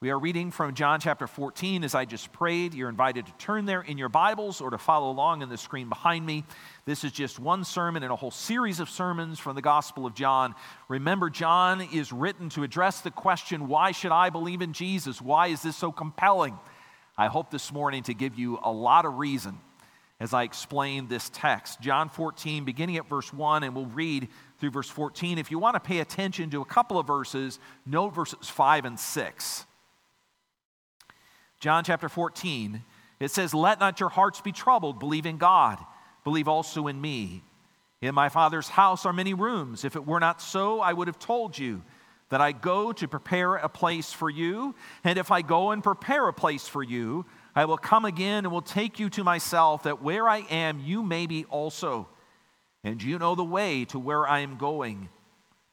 We are reading from John chapter 14 as I just prayed. You're invited to turn there in your Bibles or to follow along in the screen behind me. This is just one sermon in a whole series of sermons from the Gospel of John. Remember, John is written to address the question why should I believe in Jesus? Why is this so compelling? I hope this morning to give you a lot of reason as I explain this text. John 14, beginning at verse 1, and we'll read through verse 14. If you want to pay attention to a couple of verses, note verses 5 and 6. John chapter 14, it says, Let not your hearts be troubled. Believe in God. Believe also in me. In my Father's house are many rooms. If it were not so, I would have told you that I go to prepare a place for you. And if I go and prepare a place for you, I will come again and will take you to myself, that where I am, you may be also. And you know the way to where I am going.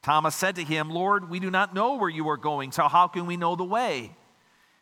Thomas said to him, Lord, we do not know where you are going, so how can we know the way?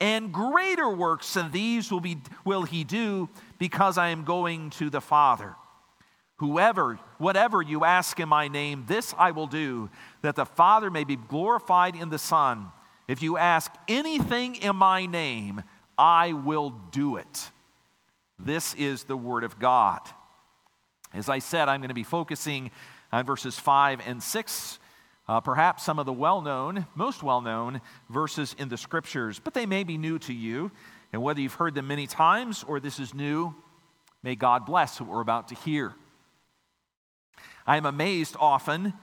and greater works than these will, be, will he do because I am going to the Father. Whoever, whatever you ask in my name, this I will do, that the Father may be glorified in the Son. If you ask anything in my name, I will do it. This is the Word of God. As I said, I'm going to be focusing on verses 5 and 6 uh, perhaps some of the well known, most well known verses in the scriptures, but they may be new to you. And whether you've heard them many times or this is new, may God bless what we're about to hear. I am amazed often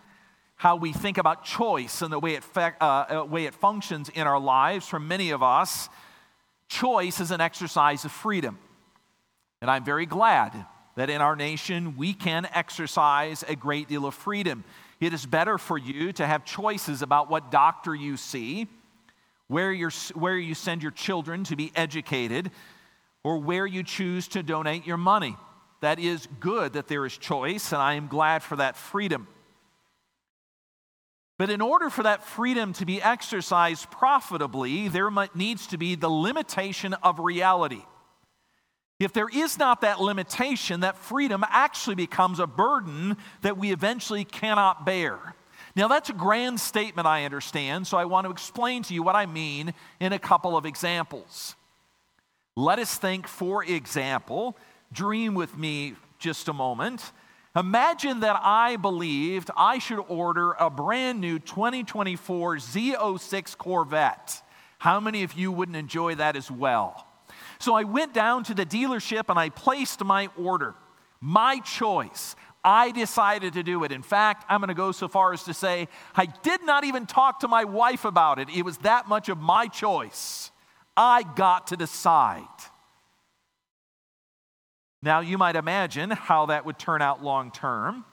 how we think about choice and the way it, uh, uh, way it functions in our lives. For many of us, choice is an exercise of freedom. And I'm very glad that in our nation we can exercise a great deal of freedom. It is better for you to have choices about what doctor you see, where, you where you send your children to be educated, or where you choose to donate your money. That is good that there is choice, and I am glad for that freedom. But in order for that freedom to be exercised profitably, there needs to be the limitation of reality. If there is not that limitation, that freedom actually becomes a burden that we eventually cannot bear. Now, that's a grand statement, I understand, so I want to explain to you what I mean in a couple of examples. Let us think, for example, dream with me just a moment. Imagine that I believed I should order a brand new 2024 Z06 Corvette. How many of you wouldn't enjoy that as well? So I went down to the dealership and I placed my order. My choice. I decided to do it. In fact, I'm going to go so far as to say I did not even talk to my wife about it. It was that much of my choice. I got to decide. Now, you might imagine how that would turn out long term.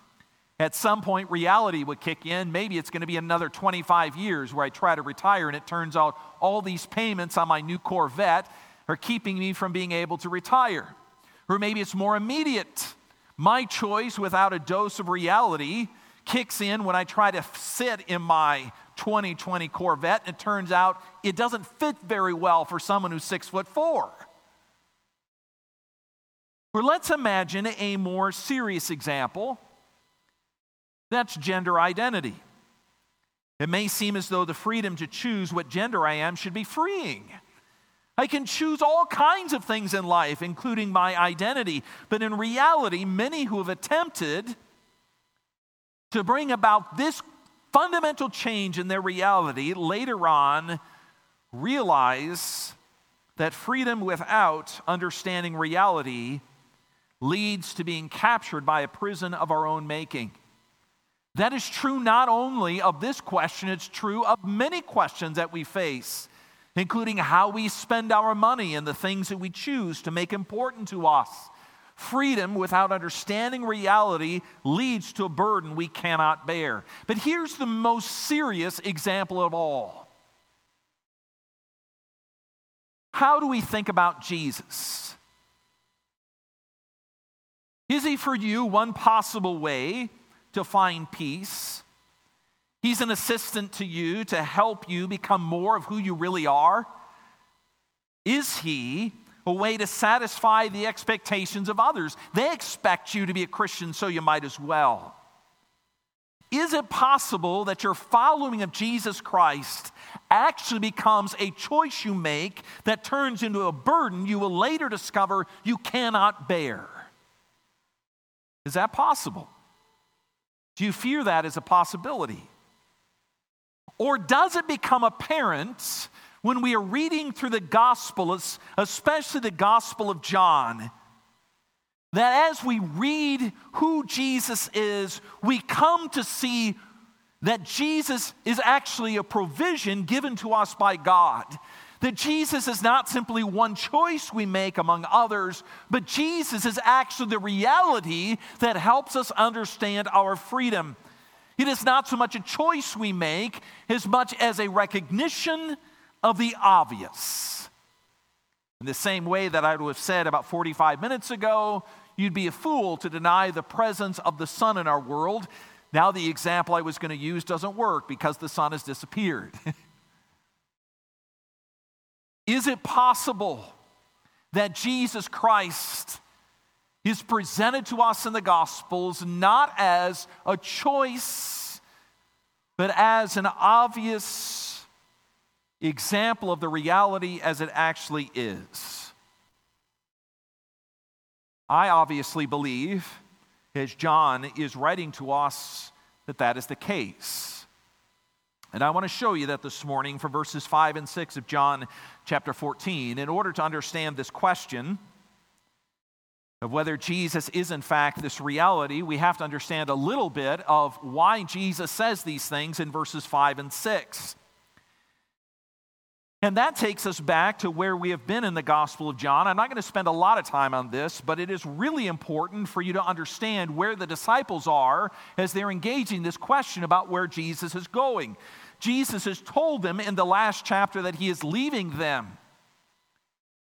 At some point, reality would kick in. Maybe it's going to be another 25 years where I try to retire, and it turns out all these payments on my new Corvette are keeping me from being able to retire. Or maybe it's more immediate. My choice without a dose of reality kicks in when I try to sit in my 2020 Corvette, and it turns out it doesn't fit very well for someone who's six foot four. Or let's imagine a more serious example that's gender identity. It may seem as though the freedom to choose what gender I am should be freeing. I can choose all kinds of things in life, including my identity. But in reality, many who have attempted to bring about this fundamental change in their reality later on realize that freedom without understanding reality leads to being captured by a prison of our own making. That is true not only of this question, it's true of many questions that we face, including how we spend our money and the things that we choose to make important to us. Freedom without understanding reality leads to a burden we cannot bear. But here's the most serious example of all. How do we think about Jesus? Is he for you one possible way to find peace? He's an assistant to you to help you become more of who you really are? Is he a way to satisfy the expectations of others? They expect you to be a Christian, so you might as well. Is it possible that your following of Jesus Christ actually becomes a choice you make that turns into a burden you will later discover you cannot bear? Is that possible? Do you fear that as a possibility? Or does it become apparent when we are reading through the Gospel, especially the Gospel of John, that as we read who Jesus is, we come to see that Jesus is actually a provision given to us by God. That Jesus is not simply one choice we make among others, but Jesus is actually the reality that helps us understand our freedom. It is not so much a choice we make as much as a recognition of the obvious. In the same way that I would have said about 45 minutes ago, you'd be a fool to deny the presence of the sun in our world. Now, the example I was going to use doesn't work because the sun has disappeared. Is it possible that Jesus Christ is presented to us in the Gospels not as a choice, but as an obvious example of the reality as it actually is? I obviously believe, as John is writing to us, that that is the case. And I want to show you that this morning from verses 5 and 6 of John chapter 14. In order to understand this question of whether Jesus is in fact this reality, we have to understand a little bit of why Jesus says these things in verses 5 and 6. And that takes us back to where we have been in the Gospel of John. I'm not going to spend a lot of time on this, but it is really important for you to understand where the disciples are as they're engaging this question about where Jesus is going. Jesus has told them in the last chapter that he is leaving them.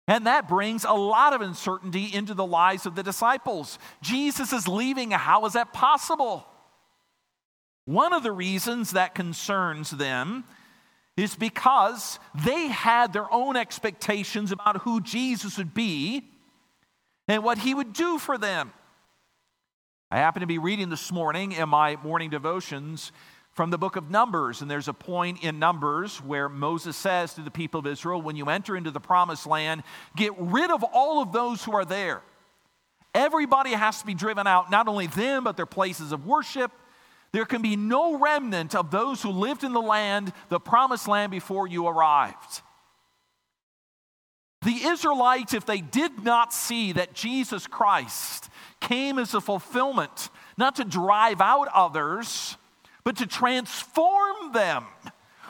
And that brings a lot of uncertainty into the lives of the disciples. Jesus is leaving. How is that possible? One of the reasons that concerns them is because they had their own expectations about who Jesus would be and what he would do for them. I happen to be reading this morning in my morning devotions from the book of Numbers. And there's a point in Numbers where Moses says to the people of Israel, when you enter into the promised land, get rid of all of those who are there. Everybody has to be driven out, not only them, but their places of worship. There can be no remnant of those who lived in the land, the promised land, before you arrived. The Israelites, if they did not see that Jesus Christ came as a fulfillment, not to drive out others, but to transform them.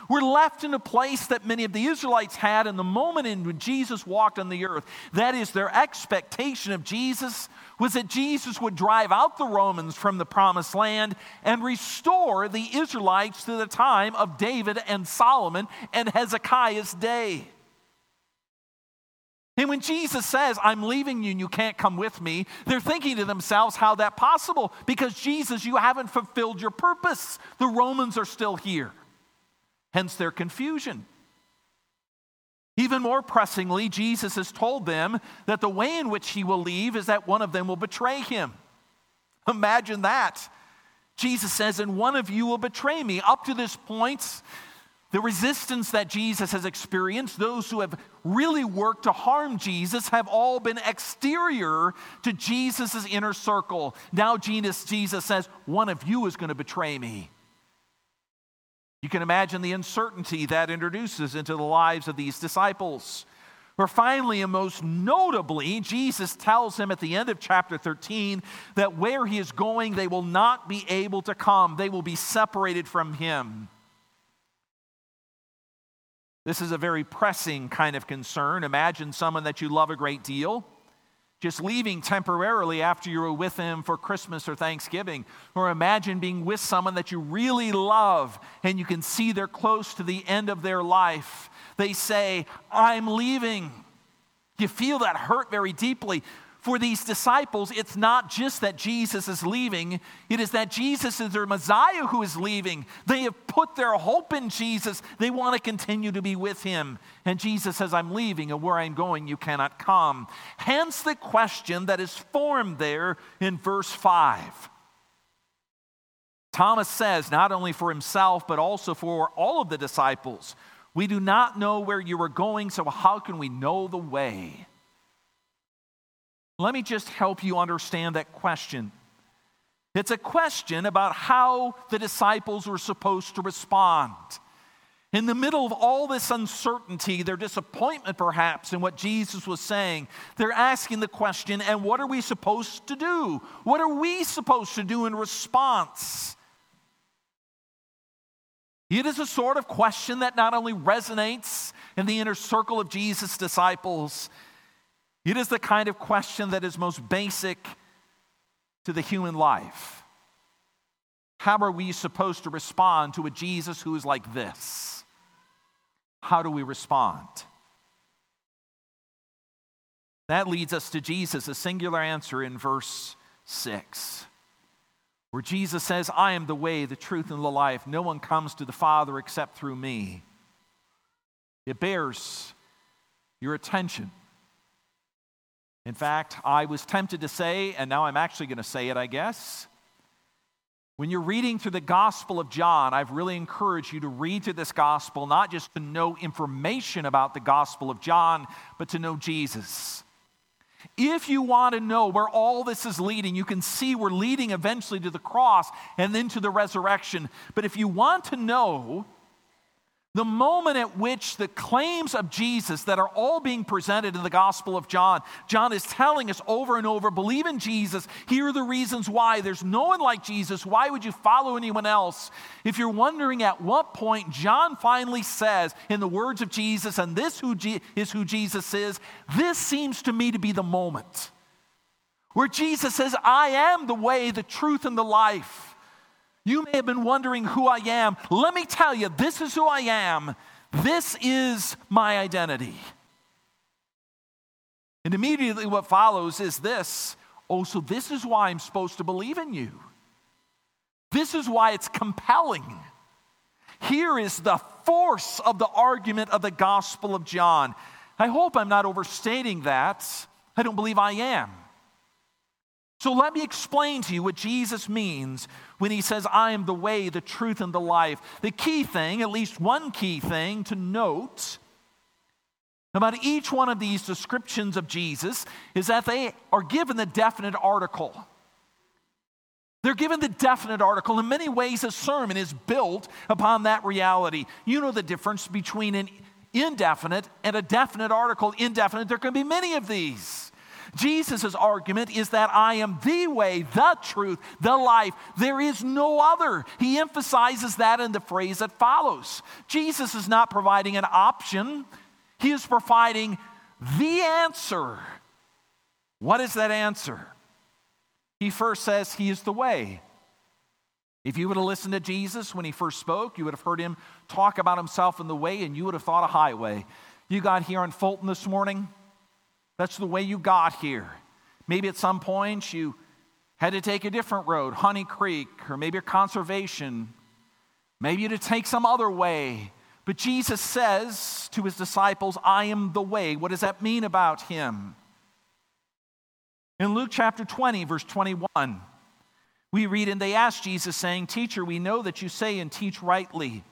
We're left in a place that many of the Israelites had in the moment in when Jesus walked on the earth. That is, their expectation of Jesus was that Jesus would drive out the Romans from the promised land and restore the Israelites to the time of David and Solomon and Hezekiah's day. And when Jesus says, I'm leaving you and you can't come with me, they're thinking to themselves, how that possible? Because Jesus, you haven't fulfilled your purpose. The Romans are still here. Hence their confusion. Even more pressingly, Jesus has told them that the way in which he will leave is that one of them will betray him. Imagine that. Jesus says, and one of you will betray me. Up to this point, the resistance that Jesus has experienced, those who have really worked to harm Jesus, have all been exterior to Jesus' inner circle. Now, Jesus, says, One of you is going to betray me. You can imagine the uncertainty that introduces into the lives of these disciples. Where finally and most notably, Jesus tells him at the end of chapter 13 that where he is going, they will not be able to come, they will be separated from him. This is a very pressing kind of concern. Imagine someone that you love a great deal just leaving temporarily after you were with them for Christmas or Thanksgiving. Or imagine being with someone that you really love and you can see they're close to the end of their life. They say, I'm leaving. You feel that hurt very deeply. For these disciples, it's not just that Jesus is leaving, it is that Jesus is their Messiah who is leaving. They have put their hope in Jesus. They want to continue to be with him. And Jesus says, I'm leaving, and where I'm going, you cannot come. Hence the question that is formed there in verse 5. Thomas says, not only for himself, but also for all of the disciples, We do not know where you are going, so how can we know the way? Let me just help you understand that question. It's a question about how the disciples were supposed to respond. In the middle of all this uncertainty, their disappointment perhaps in what Jesus was saying, they're asking the question, and what are we supposed to do? What are we supposed to do in response? It is a sort of question that not only resonates in the inner circle of Jesus' disciples, it is the kind of question that is most basic to the human life. How are we supposed to respond to a Jesus who is like this? How do we respond? That leads us to Jesus, a singular answer in verse 6, where Jesus says, I am the way, the truth, and the life. No one comes to the Father except through me. It bears your attention. In fact, I was tempted to say, and now I'm actually going to say it, I guess. When you're reading through the Gospel of John, I've really encouraged you to read through this Gospel, not just to know information about the Gospel of John, but to know Jesus. If you want to know where all this is leading, you can see we're leading eventually to the cross and then to the resurrection. But if you want to know the moment at which the claims of Jesus that are all being presented in the Gospel of John, John is telling us over and over believe in Jesus. Here are the reasons why. There's no one like Jesus. Why would you follow anyone else? If you're wondering at what point John finally says, in the words of Jesus, and this who is who Jesus is, this seems to me to be the moment where Jesus says, I am the way, the truth, and the life. You may have been wondering who I am. Let me tell you, this is who I am. This is my identity. And immediately what follows is this oh, so this is why I'm supposed to believe in you. This is why it's compelling. Here is the force of the argument of the Gospel of John. I hope I'm not overstating that. I don't believe I am. So let me explain to you what Jesus means when he says, I am the way, the truth, and the life. The key thing, at least one key thing to note about each one of these descriptions of Jesus is that they are given the definite article. They're given the definite article. In many ways, a sermon is built upon that reality. You know the difference between an indefinite and a definite article. Indefinite, there can be many of these. Jesus' argument is that I am the way, the truth, the life. There is no other. He emphasizes that in the phrase that follows. Jesus is not providing an option, he is providing the answer. What is that answer? He first says he is the way. If you would have listened to Jesus when he first spoke, you would have heard him talk about himself in the way, and you would have thought a highway. You got here on Fulton this morning, that's the way you got here. Maybe at some point you had to take a different road, Honey Creek, or maybe a conservation. Maybe to take some other way. But Jesus says to his disciples, I am the way. What does that mean about him? In Luke chapter 20, verse 21, we read, And they asked Jesus, saying, Teacher, we know that you say and teach rightly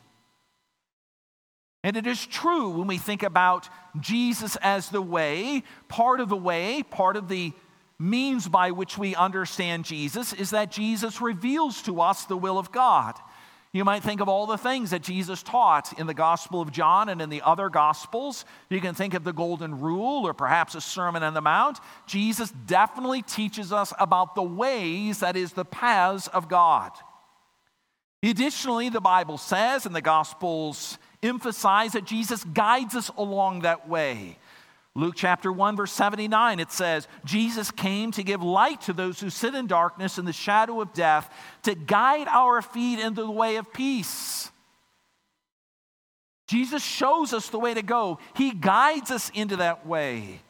and it is true when we think about Jesus as the way, part of the way, part of the means by which we understand Jesus is that Jesus reveals to us the will of God. You might think of all the things that Jesus taught in the Gospel of John and in the other Gospels. You can think of the Golden Rule or perhaps a Sermon on the Mount. Jesus definitely teaches us about the ways, that is, the paths of God. Additionally, the Bible says, in the Gospels emphasize that Jesus guides us along that way. Luke chapter 1, verse 79, it says, Jesus came to give light to those who sit in darkness and the shadow of death, to guide our feet into the way of peace. Jesus shows us the way to go, He guides us into that way.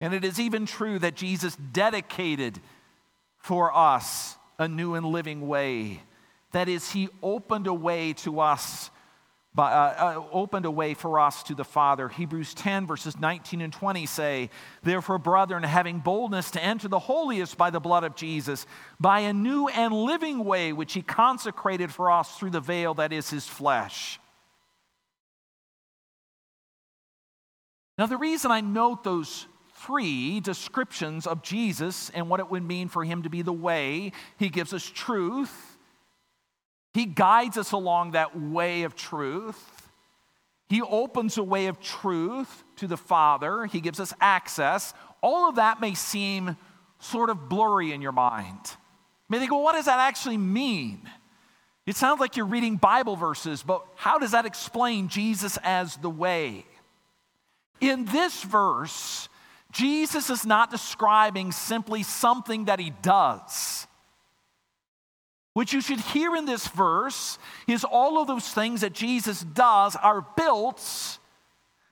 And it is even true that Jesus dedicated for us a new and living way. That is, He opened a way to us by, uh, uh, opened a way for us to the Father. Hebrews 10, verses 19 and 20 say, Therefore, brethren, having boldness to enter the holiest by the blood of Jesus, by a new and living way which he consecrated for us through the veil that is his flesh. Now, the reason I note those three descriptions of Jesus and what it would mean for him to be the way, he gives us truth. He guides us along that way of truth. He opens a way of truth to the Father. He gives us access. All of that may seem sort of blurry in your mind. You may think, well, what does that actually mean? It sounds like you're reading Bible verses, but how does that explain Jesus as the way? In this verse, Jesus is not describing simply something that he does. What you should hear in this verse is all of those things that Jesus does are built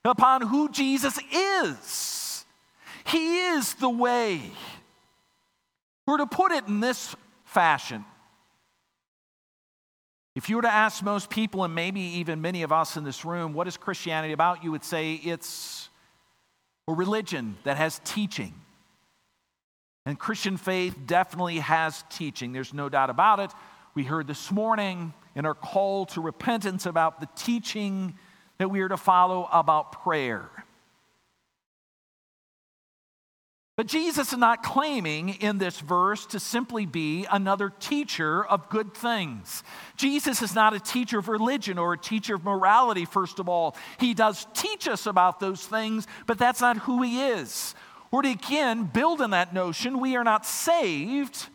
upon who Jesus is. He is the way. Or to put it in this fashion, if you were to ask most people, and maybe even many of us in this room, what is Christianity about? You would say it's a religion that has teaching. And Christian faith definitely has teaching, there's no doubt about it. We heard this morning in our call to repentance about the teaching that we are to follow about prayer. But Jesus is not claiming in this verse to simply be another teacher of good things. Jesus is not a teacher of religion or a teacher of morality, first of all. He does teach us about those things, but that's not who he is. To again build on that notion, we are not saved.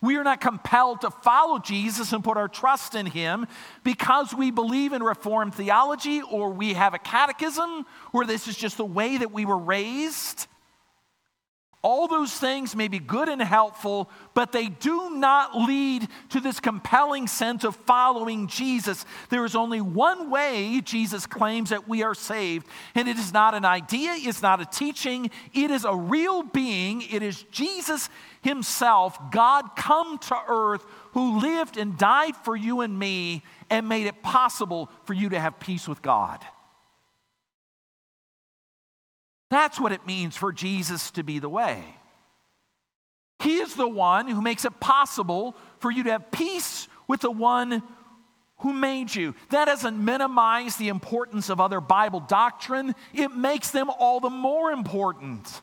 We are not compelled to follow Jesus and put our trust in him because we believe in Reformed theology or we have a catechism or this is just the way that we were raised. All those things may be good and helpful, but they do not lead to this compelling sense of following Jesus. There is only one way Jesus claims that we are saved, and it is not an idea, it's not a teaching, it is a real being. It is Jesus Himself, God come to earth, who lived and died for you and me and made it possible for you to have peace with God. That's what it means for Jesus to be the way. He is the one who makes it possible for you to have peace with the one who made you. That doesn't minimize the importance of other Bible doctrine, it makes them all the more important.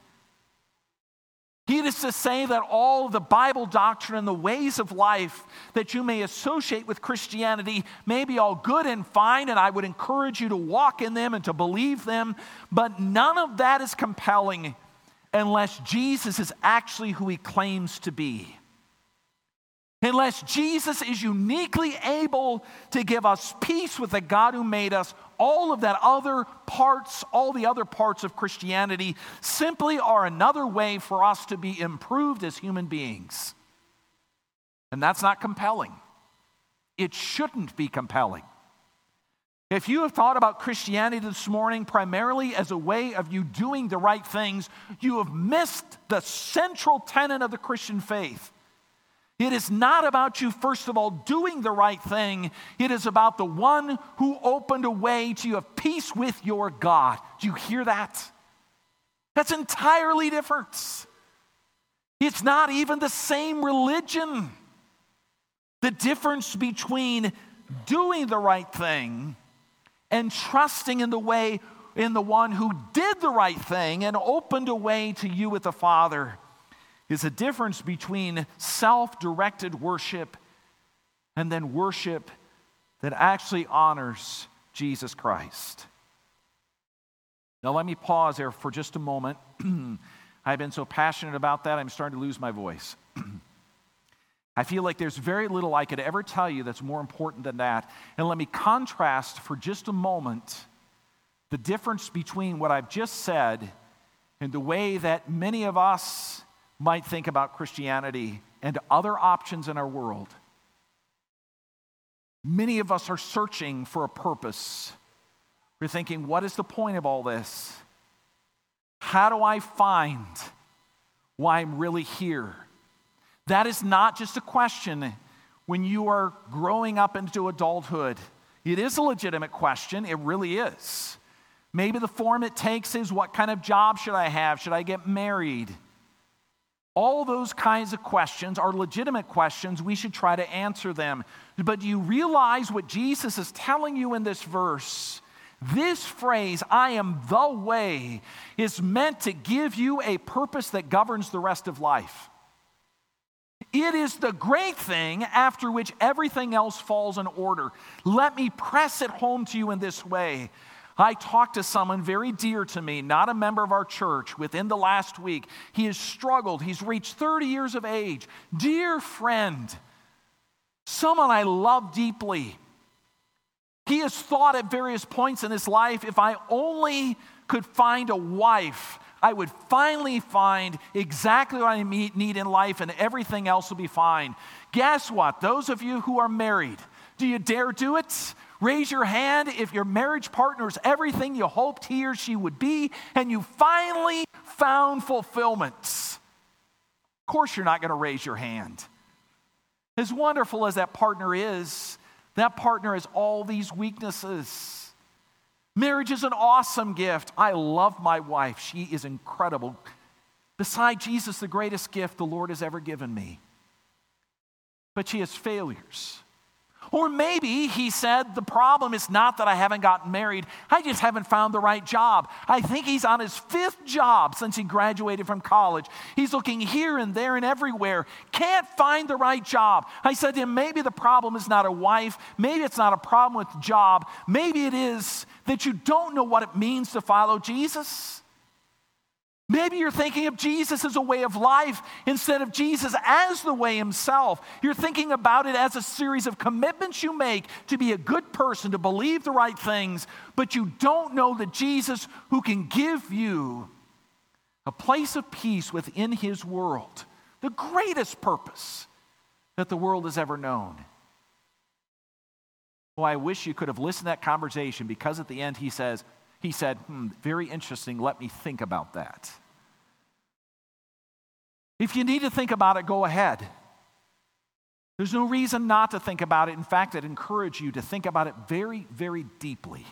He is to say that all the Bible doctrine and the ways of life that you may associate with Christianity may be all good and fine, and I would encourage you to walk in them and to believe them, but none of that is compelling unless Jesus is actually who he claims to be unless Jesus is uniquely able to give us peace with the God who made us, all of that other parts, all the other parts of Christianity simply are another way for us to be improved as human beings. And that's not compelling. It shouldn't be compelling. If you have thought about Christianity this morning primarily as a way of you doing the right things, you have missed the central tenet of the Christian faith. It is not about you, first of all, doing the right thing. It is about the one who opened a way to you have peace with your God. Do you hear that? That's entirely different. It's not even the same religion. The difference between doing the right thing and trusting in the way in the one who did the right thing and opened a way to you with the Father is a difference between self directed worship and then worship that actually honors Jesus Christ. Now, let me pause there for just a moment. I've been so passionate about that, I'm starting to lose my voice. I feel like there's very little I could ever tell you that's more important than that. And let me contrast for just a moment the difference between what I've just said and the way that many of us might think about Christianity and other options in our world. Many of us are searching for a purpose. We're thinking, what is the point of all this? How do I find why I'm really here? That is not just a question when you are growing up into adulthood. It is a legitimate question, it really is. Maybe the form it takes is what kind of job should I have? Should I get married? All those kinds of questions are legitimate questions. We should try to answer them. But do you realize what Jesus is telling you in this verse? This phrase, I am the way, is meant to give you a purpose that governs the rest of life. It is the great thing after which everything else falls in order. Let me press it home to you in this way. I talked to someone very dear to me, not a member of our church, within the last week. He has struggled. He's reached 30 years of age. Dear friend, someone I love deeply. He has thought at various points in his life if I only could find a wife I would finally find exactly what I need in life and everything else will be fine. Guess what? Those of you who are married, do you dare do it? Raise your hand if your marriage partner is everything you hoped he or she would be and you finally found fulfillment. Of course, you're not going to raise your hand. As wonderful as that partner is, that partner has all these weaknesses. Marriage is an awesome gift. I love my wife. She is incredible. Beside Jesus, the greatest gift the Lord has ever given me. But she has failures. Or maybe he said, The problem is not that I haven't gotten married, I just haven't found the right job. I think he's on his fifth job since he graduated from college. He's looking here and there and everywhere, can't find the right job. I said to him, Maybe the problem is not a wife, maybe it's not a problem with the job, maybe it is that you don't know what it means to follow Jesus. Maybe you're thinking of Jesus as a way of life instead of Jesus as the way himself. You're thinking about it as a series of commitments you make to be a good person, to believe the right things, but you don't know that Jesus, who can give you a place of peace within his world, the greatest purpose that the world has ever known. Well, I wish you could have listened to that conversation because at the end he says, he said, hmm, very interesting, let me think about that. If you need to think about it, go ahead. There's no reason not to think about it. In fact, I'd encourage you to think about it very, very deeply.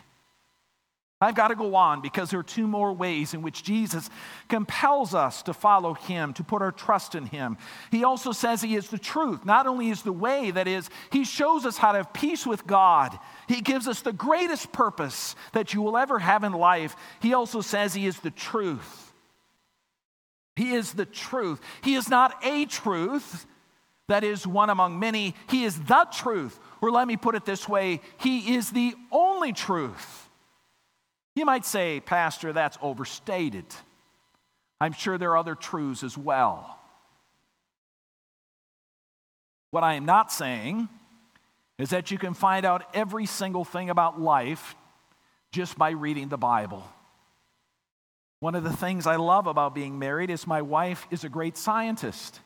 I've got to go on because there are two more ways in which Jesus compels us to follow him, to put our trust in him. He also says he is the truth. Not only is the way, that is, he shows us how to have peace with God. He gives us the greatest purpose that you will ever have in life. He also says he is the truth. He is the truth. He is not a truth that is one among many. He is the truth. Or let me put it this way He is the only truth. You might say, Pastor, that's overstated. I'm sure there are other truths as well. What I am not saying is that you can find out every single thing about life just by reading the Bible. One of the things I love about being married is my wife is a great scientist.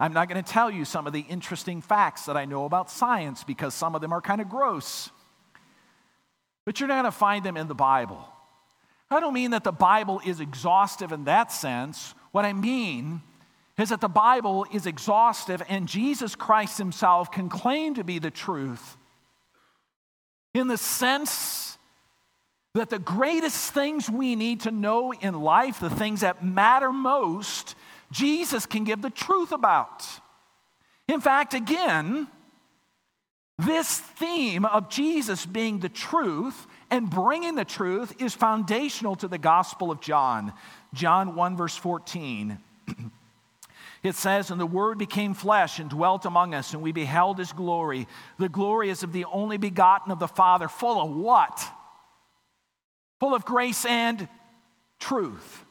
I'm not going to tell you some of the interesting facts that I know about science because some of them are kind of gross but you're not going to find them in the Bible. I don't mean that the Bible is exhaustive in that sense. What I mean is that the Bible is exhaustive and Jesus Christ himself can claim to be the truth in the sense that the greatest things we need to know in life, the things that matter most, Jesus can give the truth about. In fact, again, this theme of Jesus being the truth and bringing the truth is foundational to the Gospel of John. John 1, verse 14. It says, And the Word became flesh and dwelt among us, and we beheld his glory. The glory is of the only begotten of the Father, full of what? Full of grace and truth.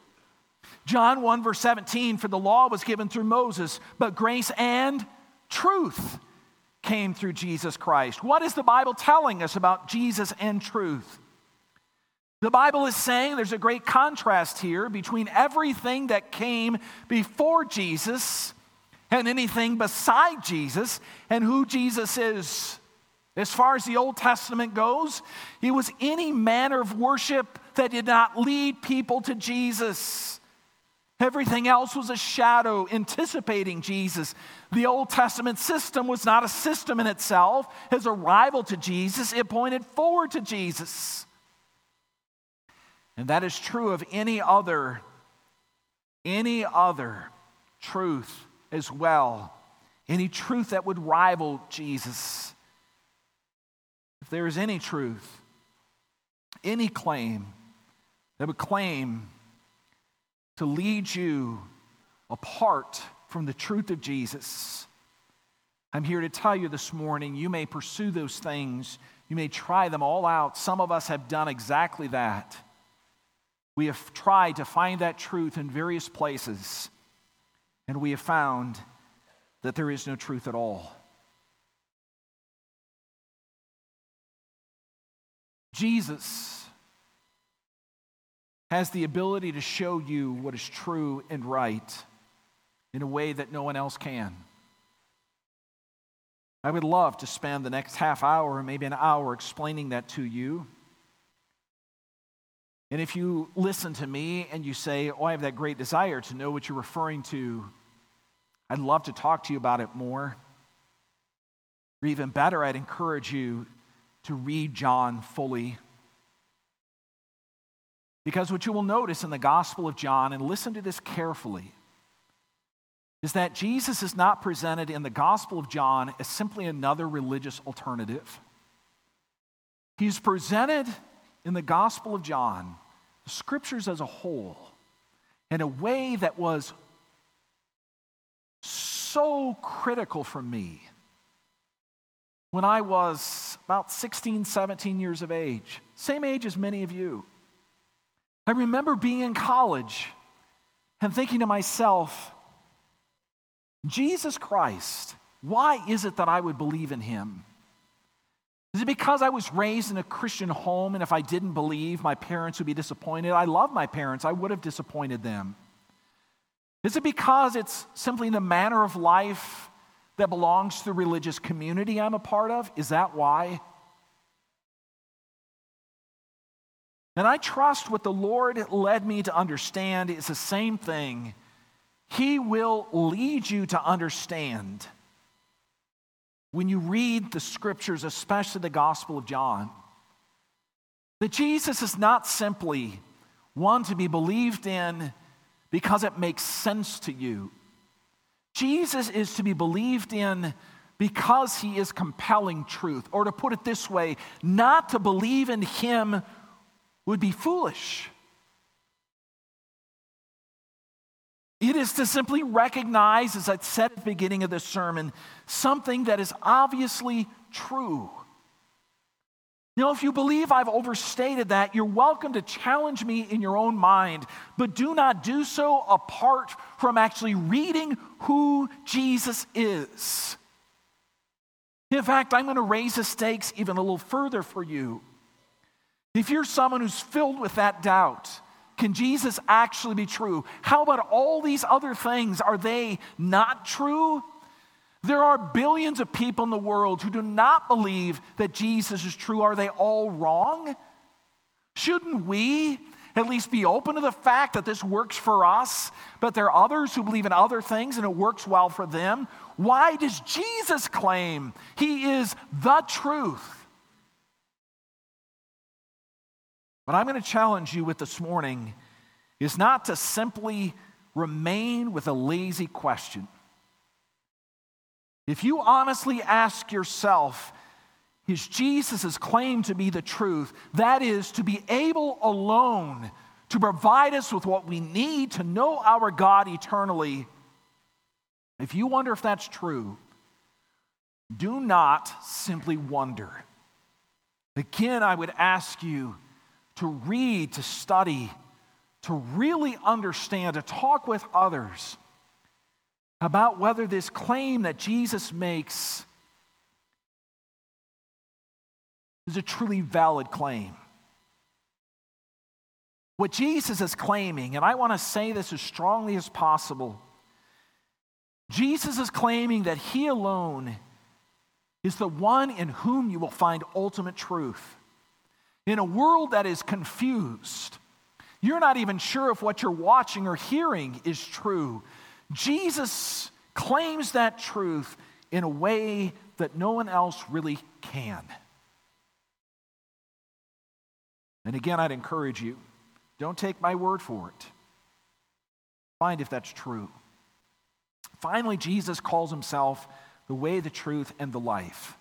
John 1, verse 17 For the law was given through Moses, but grace and truth came through Jesus Christ. What is the Bible telling us about Jesus and truth? The Bible is saying there's a great contrast here between everything that came before Jesus and anything beside Jesus and who Jesus is. As far as the Old Testament goes, it was any manner of worship that did not lead people to Jesus. Everything else was a shadow anticipating Jesus. The Old Testament system was not a system in itself. As a rival to Jesus, it pointed forward to Jesus. And that is true of any other, any other truth as well. Any truth that would rival Jesus. If there is any truth, any claim that would claim to lead you apart from the truth of Jesus, I'm here to tell you this morning you may pursue those things, you may try them all out. Some of us have done exactly that. We have tried to find that truth in various places, and we have found that there is no truth at all. Jesus has the ability to show you what is true and right in a way that no one else can. I would love to spend the next half hour, maybe an hour, explaining that to you. And if you listen to me and you say, Oh, I have that great desire to know what you're referring to, I'd love to talk to you about it more. Or even better, I'd encourage you to read John fully. Because what you will notice in the Gospel of John, and listen to this carefully, is that Jesus is not presented in the Gospel of John as simply another religious alternative. He's presented in the Gospel of John the scriptures as a whole in a way that was so critical for me when I was about 16, 17 years of age, same age as many of you. I remember being in college and thinking to myself, Jesus Christ, why is it that I would believe in him? Is it because I was raised in a Christian home and if I didn't believe, my parents would be disappointed? I love my parents, I would have disappointed them. Is it because it's simply the manner of life that belongs to the religious community I'm a part of? Is that why? And I trust what the Lord led me to understand is the same thing. He will lead you to understand when you read the scriptures, especially the Gospel of John, that Jesus is not simply one to be believed in because it makes sense to you. Jesus is to be believed in because he is compelling truth. Or to put it this way, not to believe in him would be foolish. It is to simply recognize, as I said at the beginning of this sermon, something that is obviously true. Now, if you believe I've overstated that, you're welcome to challenge me in your own mind, but do not do so apart from actually reading who Jesus is. In fact, I'm going to raise the stakes even a little further for you. If you're someone who's filled with that doubt, can Jesus actually be true? How about all these other things? Are they not true? There are billions of people in the world who do not believe that Jesus is true. Are they all wrong? Shouldn't we at least be open to the fact that this works for us, but there are others who believe in other things and it works well for them? Why does Jesus claim he is the truth? What I'm going to challenge you with this morning is not to simply remain with a lazy question. If you honestly ask yourself, is Jesus' claim to be the truth? That is, to be able alone to provide us with what we need to know our God eternally. If you wonder if that's true, do not simply wonder. Again, I would ask you to read, to study, to really understand, to talk with others about whether this claim that Jesus makes is a truly valid claim. What Jesus is claiming, and I want to say this as strongly as possible, Jesus is claiming that He alone is the one in whom you will find ultimate truth. In a world that is confused, you're not even sure if what you're watching or hearing is true. Jesus claims that truth in a way that no one else really can. And again, I'd encourage you don't take my word for it. Find if that's true. Finally, Jesus calls himself the way, the truth, and the life.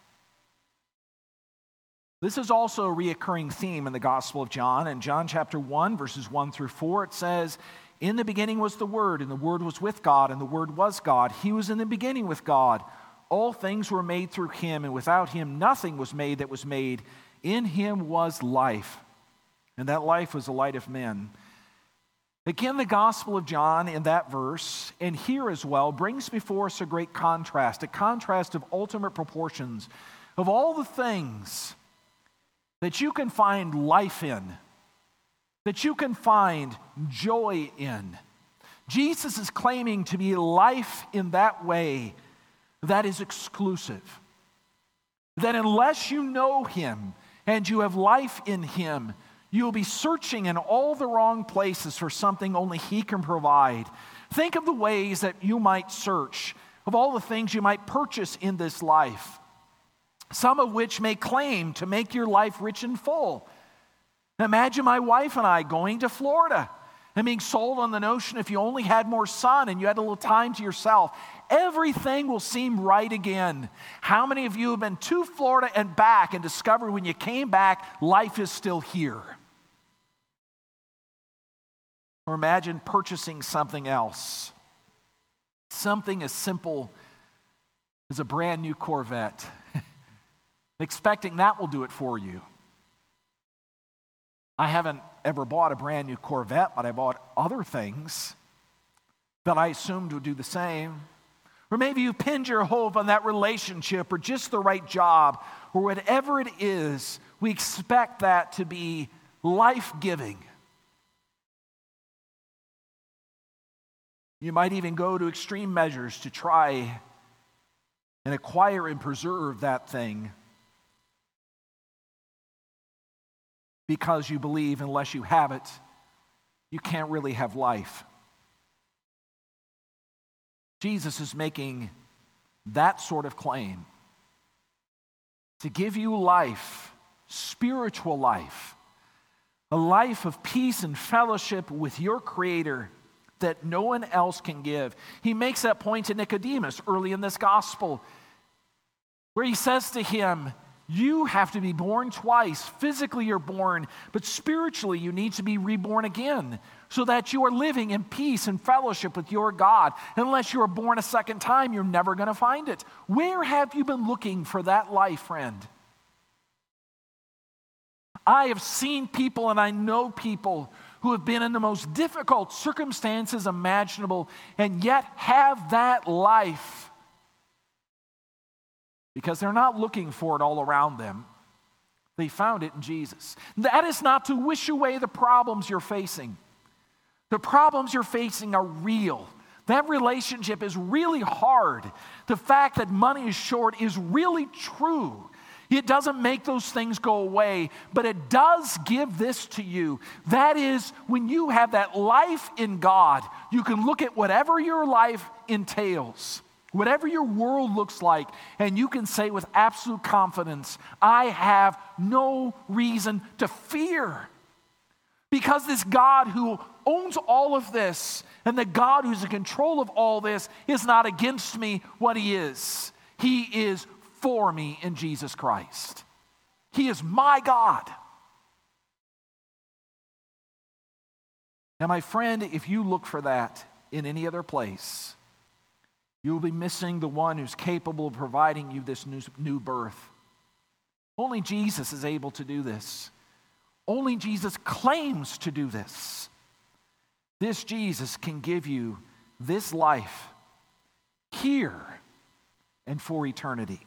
This is also a reoccurring theme in the Gospel of John. In John chapter 1, verses 1 through 4, it says, In the beginning was the Word, and the Word was with God, and the Word was God. He was in the beginning with God. All things were made through him, and without him nothing was made that was made. In him was life, and that life was the light of men. Again, the Gospel of John in that verse, and here as well, brings before us a great contrast, a contrast of ultimate proportions of all the things that you can find life in, that you can find joy in. Jesus is claiming to be life in that way that is exclusive. That unless you know Him and you have life in Him, you will be searching in all the wrong places for something only He can provide. Think of the ways that you might search, of all the things you might purchase in this life, some of which may claim to make your life rich and full. Imagine my wife and I going to Florida and being sold on the notion if you only had more sun and you had a little time to yourself, everything will seem right again. How many of you have been to Florida and back and discovered when you came back, life is still here? Or imagine purchasing something else. Something as simple as a brand new Corvette. Expecting that will do it for you. I haven't ever bought a brand new Corvette, but I bought other things that I assumed would do the same. Or maybe you pinned your hope on that relationship or just the right job or whatever it is. We expect that to be life giving. You might even go to extreme measures to try and acquire and preserve that thing because you believe unless you have it, you can't really have life. Jesus is making that sort of claim to give you life, spiritual life, a life of peace and fellowship with your Creator that no one else can give. He makes that point to Nicodemus early in this gospel, where he says to him, You have to be born twice. Physically, you're born, but spiritually, you need to be reborn again so that you are living in peace and fellowship with your God. Unless you are born a second time, you're never going to find it. Where have you been looking for that life, friend? I have seen people and I know people who have been in the most difficult circumstances imaginable and yet have that life because they're not looking for it all around them. They found it in Jesus. That is not to wish away the problems you're facing. The problems you're facing are real. That relationship is really hard. The fact that money is short is really true. It doesn't make those things go away, but it does give this to you. That is, when you have that life in God, you can look at whatever your life entails, whatever your world looks like, and you can say with absolute confidence, I have no reason to fear. Because this God who owns all of this and the God who's in control of all this is not against me what he is. He is for me in Jesus Christ. He is my God. Now, my friend, if you look for that in any other place, You will be missing the one who's capable of providing you this new, new birth. Only Jesus is able to do this. Only Jesus claims to do this. This Jesus can give you this life here and for eternity.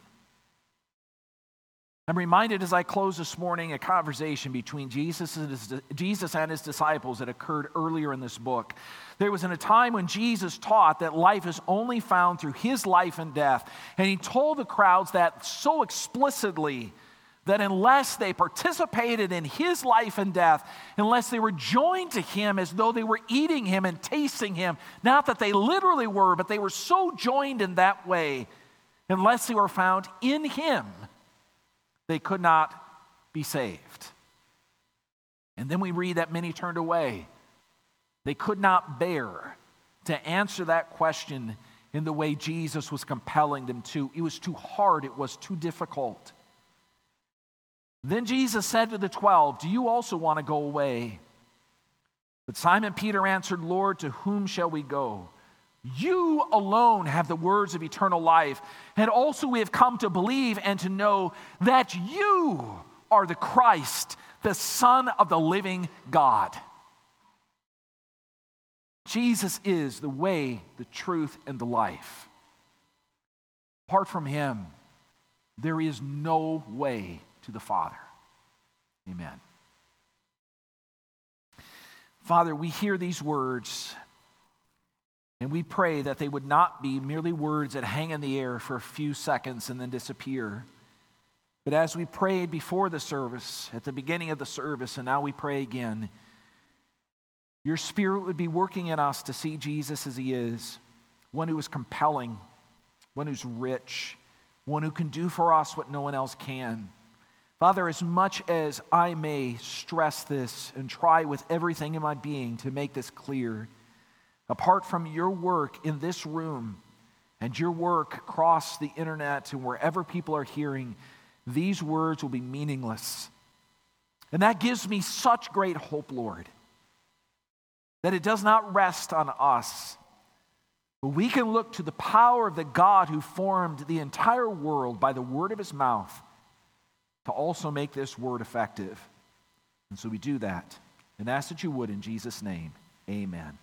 I'm reminded as I close this morning a conversation between Jesus and, his, Jesus and his disciples that occurred earlier in this book. There was in a time when Jesus taught that life is only found through his life and death. And he told the crowds that so explicitly that unless they participated in his life and death, unless they were joined to him as though they were eating him and tasting him, not that they literally were, but they were so joined in that way, unless they were found in him they could not be saved. And then we read that many turned away. They could not bear to answer that question in the way Jesus was compelling them to. It was too hard, it was too difficult. Then Jesus said to the twelve, Do you also want to go away? But Simon Peter answered, Lord, to whom shall we go? You alone have the words of eternal life. And also, we have come to believe and to know that you are the Christ, the Son of the living God. Jesus is the way, the truth, and the life. Apart from Him, there is no way to the Father. Amen. Father, we hear these words and we pray that they would not be merely words that hang in the air for a few seconds and then disappear. But as we prayed before the service, at the beginning of the service, and now we pray again, your spirit would be working in us to see Jesus as he is one who is compelling, one who's rich, one who can do for us what no one else can. Father, as much as I may stress this and try with everything in my being to make this clear, Apart from your work in this room and your work across the internet and wherever people are hearing, these words will be meaningless. And that gives me such great hope, Lord, that it does not rest on us. But we can look to the power of the God who formed the entire world by the word of his mouth to also make this word effective. And so we do that and ask that you would in Jesus' name. Amen.